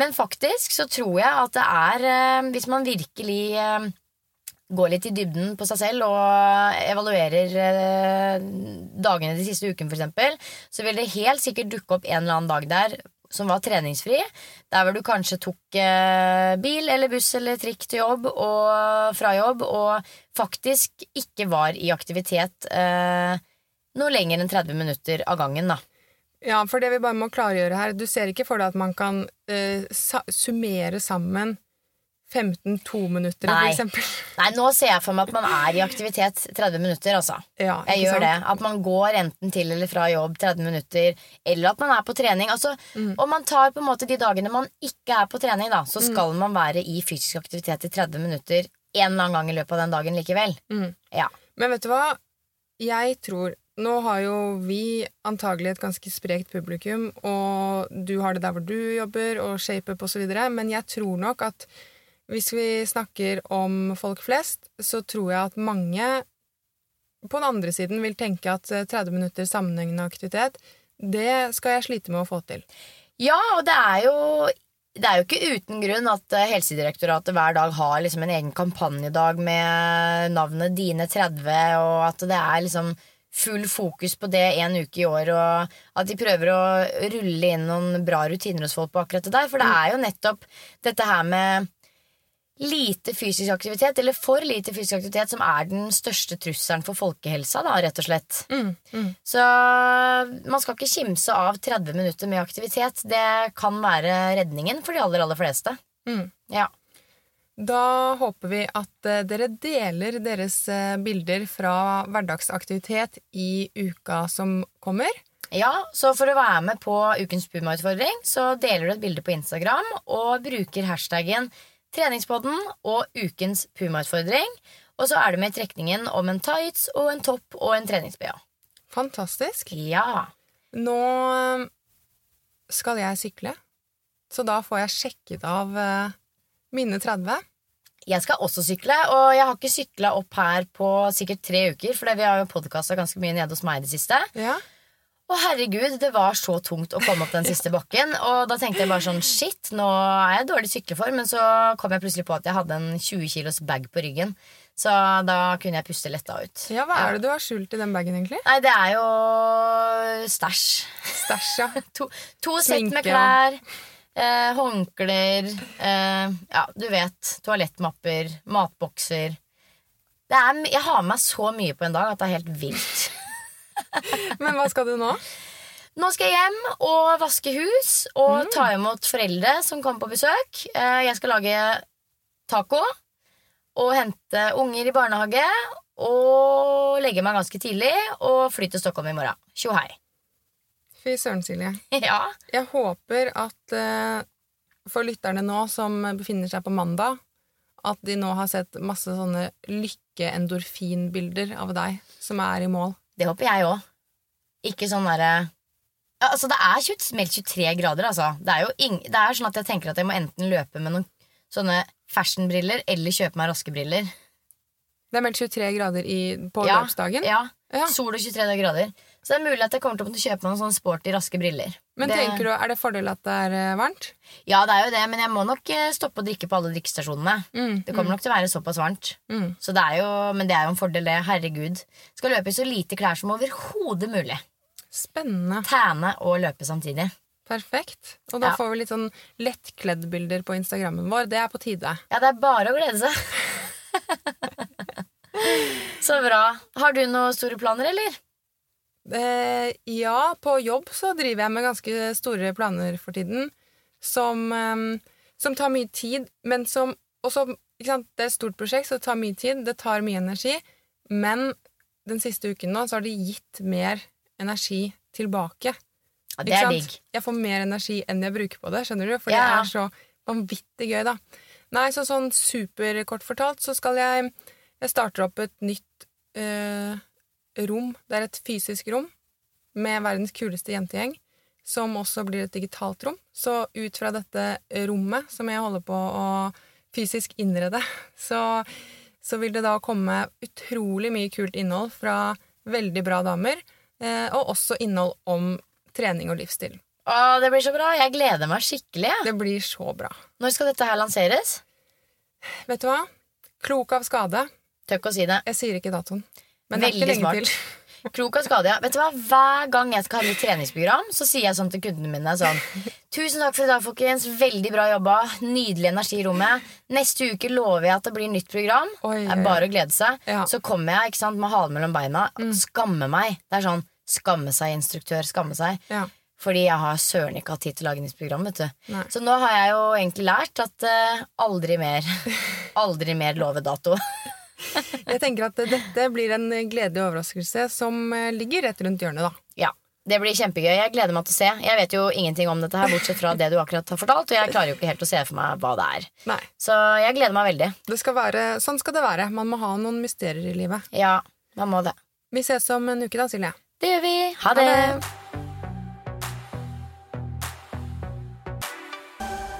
Men faktisk så tror jeg at det er eh, Hvis man virkelig går litt i dybden på seg selv og evaluerer eh, dagene de siste ukene, f.eks., så vil det helt sikkert dukke opp en eller annen dag der som var treningsfri. Der hvor du kanskje tok eh, bil eller buss eller trikk til jobb og fra jobb, og faktisk ikke var i aktivitet eh, noe lenger enn 30 minutter av gangen, da. Ja, for det vi bare må klargjøre her, du ser ikke for deg at man kan eh, summere sammen 15 tominuttere, for Nei. eksempel. Nei, nå ser jeg for meg at man er i aktivitet 30 minutter, altså. Ja, Jeg gjør sant? det. At man går enten til eller fra jobb 30 minutter, eller at man er på trening. Altså, Mm. Om man tar på en måte de dagene man ikke er på trening, da, så skal man være i fysisk aktivitet i 30 minutter en eller annen gang i løpet av den dagen likevel. Mm. Ja. Men vet du hva? Jeg tror Nå har jo vi antagelig et ganske sprekt publikum, og du har det der hvor du jobber, og ShapeUp og så videre, men jeg tror nok at hvis vi snakker om folk flest, så tror jeg at mange på den andre siden vil tenke at eh, 30 minutter sammenhengende aktivitet, det skal jeg slite med å få til. Ja, og det er jo det er jo ikke uten grunn at eh, Helsedirektoratet hver dag har liksom en egen kampanjedag med navnet Dine 30, og at det er liksom full fokus på det en uke i år, og at de prøver å rulle inn noen bra rutiner hos folk på akkurat det der. For det er jo nettopp dette her med lite fysisk aktivitet, eller for lite fysisk aktivitet, som er den største trusselen for folkehelsa, da, rett og slett. Så man skal ikke kimse av 30 minutter med aktivitet. Det kan være redningen for de aller, aller fleste. Mm. Ja. Da håper vi at eh, dere deler deres eh, bilder fra hverdagsaktivitet i uka som kommer. ja, så for å være med på ukens Puma-utfordring, så deler du et bilde på Instagram og bruker hashtaggen treningspodden og ukens Puma-utfordring. Og så er det med trekningen om en tights og en topp og en treningsbh. Fantastisk. Ja. Nå eh, skal jeg sykle, så da får jeg sjekket av eh, mine 30. Jeg skal også sykle, og jeg har ikke sykla opp her på sikkert tre uker, for vi har jo podkasta ganske mye nede hos meg i det siste. Ja. Å herregud, det var så tungt å komme opp den siste bakken. Og da tenkte jeg bare sånn shit, nå er jeg dårlig sykleform. Men så kom jeg plutselig på at jeg hadde en 20 kilos bag på ryggen. Så da kunne jeg puste letta ut. ja, hva er det du har skjult i den bagen, egentlig? Nei, det er jo stæsj. Stæsj, ja. To, to sett med klær. Eh, håndklær. Eh, ja, du vet. Toalettmapper. Matbokser. Det er, jeg har med meg så mye på en dag at det er helt vilt. Men hva skal du nå? Nå skal jeg hjem og vaske hus og ta imot foreldre som kommer på besøk. Eh, Jeg skal lage taco og hente unger i barnehage. Og legge meg ganske tidlig og fly til Stockholm i morgen. Tjo hei. Fy søren, Silje. Ja. Jeg håper at eh, for lytterne nå som befinner seg på mandag, at de nå har sett masse sånne lykke-endorfinbilder av deg som er i mål. Det håper jeg òg. Ikke sånn derre Altså, det er 20, meldt 23 grader, altså. Det er jo ing, det er sånn at jeg tenker at jeg må enten løpe med noen sånne fashionbriller eller kjøpe meg raske briller. Det er meldt 23 grader i, på Ja, løpsdagen. Ja. Ja. Sol og 23 grader. Så det er mulig at jeg kommer til å måtte kjøpe meg noen sånne sporty, raske briller. Men det, tenker du, er det fordel at det er eh, varmt? Ja, det er jo det, men jeg må nok eh, stoppe å drikke på alle drikkestasjonene. Mm, Det kommer nok til å være såpass varmt. Mm. Så det er jo, men det er jo en fordel, det. Herregud. Skal løpe i så lite klær som overhodet mulig. Spennende. Tæne og løpe samtidig. Perfekt. Og da Ja. får vi litt sånn lettkleddbilder på Instagrammen vår. Det er på tide. Ja, det er bare å glede seg. Så bra. Har du noen store planer, eller? Eh, ja, på jobb så driver jeg med ganske store planer for tiden. Som, eh, som tar mye tid, men som også ikke sant? Det er et stort prosjekt, så det tar mye tid. Det tar mye energi. Men den siste uken nå så har det gitt mer energi tilbake. Ja, det er digg. Jeg får mer energi enn jeg bruker på det, skjønner du? For Ja. det er så vanvittig gøy, da. Nei, så sånn superkort fortalt så skal jeg Jeg starter opp et nytt eh, rom. Det er et fysisk rom med verdens kuleste jentegjeng, som også blir et digitalt rom. Så ut fra dette rommet som jeg holder på å fysisk innrede, så, så vil det da komme utrolig mye kult innhold fra veldig bra damer, eh, og også innhold om trening og livsstil. Å, det blir så bra. Jeg gleder meg skikkelig. Det blir så bra. Når skal dette her lanseres? Vet du hva? Klok av skade. Tør ikke å si det. Jeg sier ikke datoen. Men det er ikke lenge smart. til. Krok og skade, ja. Vet du hva? Hver gang jeg skal ha nytt treningsprogram, så sier jeg sånn til kundene mine sånn Tusen takk for i dag, folkens. Veldig bra jobba. Nydelig energi i rommet. Neste uke lover jeg at det blir nytt program. Oi, Det er bare å glede seg. Ja. Så kommer jeg ikke sant, med halen mellom beina. Mm. Skammer meg. Det er sånn skamme seg, instruktør. Skamme seg. Ja. Fordi jeg har søren ikke hatt tid til å lage nytt program. vet du Nei. Så nå har jeg jo egentlig lært at uh, aldri mer Aldri mer love dato. Jeg tenker at dette blir en gledelig overraskelse som eh, ligger rett rundt hjørnet, da. Ja, det blir kjempegøy. Jeg gleder meg til å se. Jeg vet jo ingenting om dette her, bortsett fra det du akkurat har fortalt, og jeg klarer jo ikke helt å se for meg hva det er. Nei. Så jeg gleder meg veldig. Det skal være, sånn skal det være. Man må ha noen mysterier i livet. Ja, man må det. Vi ses om en uke da, Silje. Det gjør vi. Ha det.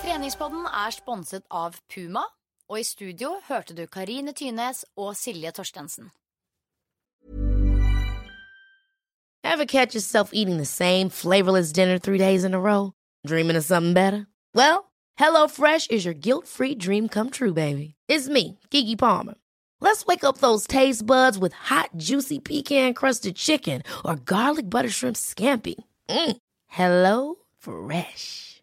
Treningspodden er sponset av Puma, og i studio hørte du Karine Tynes og Silje Torstensen. Ever catch yourself eating the same flavorless dinner three days in a row? Dreaming of something better? Well, HelloFresh is your guilt free dream come true, baby. It's me, Kiki Palmer. Let's wake up those taste buds with hot, juicy pecan crusted chicken or garlic butter shrimp scampi. Mm. Hello Fresh.